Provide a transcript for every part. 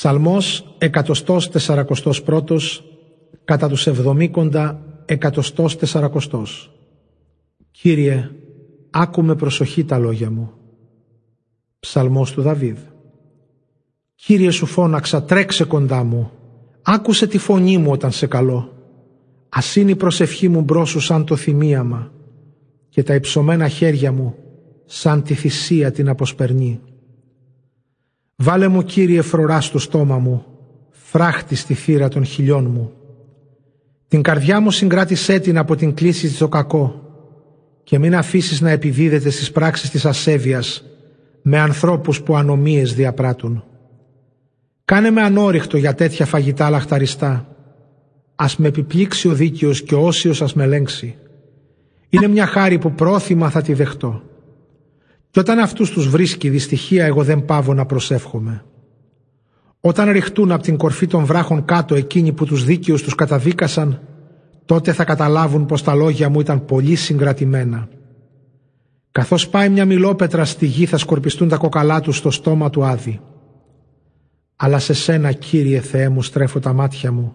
Ψαλμός 141 κατά τους εβδομήκοντα εκατοστός τεσσαρακοστός. Κύριε, άκουμε προσοχή τα λόγια μου. Ψαλμός του Δαβίδ. Κύριε σου φώναξα, τρέξε κοντά μου. Άκουσε τη φωνή μου όταν σε καλώ. Ας είναι η προσευχή μου μπρόσου σαν το θυμίαμα και τα υψωμένα χέρια μου σαν τη θυσία την αποσπερνή. Βάλε μου Κύριε φρορά στο στόμα μου, φράχτη στη θύρα των χιλιών μου. Την καρδιά μου συγκράτησέ την από την κλίση στο κακό και μην αφήσεις να επιδίδεται στις πράξεις της ασέβειας με ανθρώπους που ανομίες διαπράττουν. Κάνε με ανόριχτο για τέτοια φαγητά λαχταριστά. Ας με επιπλήξει ο δίκαιος και ο όσιος ας με ελέγξει. Είναι μια χάρη που πρόθυμα θα τη δεχτώ. Και όταν αυτούς τους βρίσκει δυστυχία εγώ δεν πάβω να προσεύχομαι. Όταν ρηχτούν από την κορφή των βράχων κάτω εκείνοι που τους δίκαιους τους καταδίκασαν, τότε θα καταλάβουν πως τα λόγια μου ήταν πολύ συγκρατημένα. Καθώς πάει μια μιλόπετρα στη γη θα σκορπιστούν τα κοκαλά τους στο στόμα του άδει. Αλλά σε σένα Κύριε Θεέ μου στρέφω τα μάτια μου,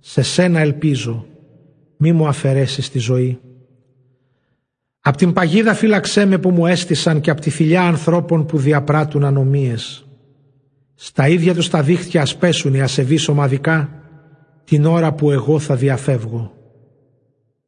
σε σένα ελπίζω, μη μου αφαιρέσεις τη ζωή. Απ' την παγίδα φύλαξέ με που μου έστησαν και απ' τη θηλιά ανθρώπων που διαπράττουν ανομίες. Στα ίδια τους τα δίχτυα ας πέσουν οι ασεβείς ομαδικά την ώρα που εγώ θα διαφεύγω.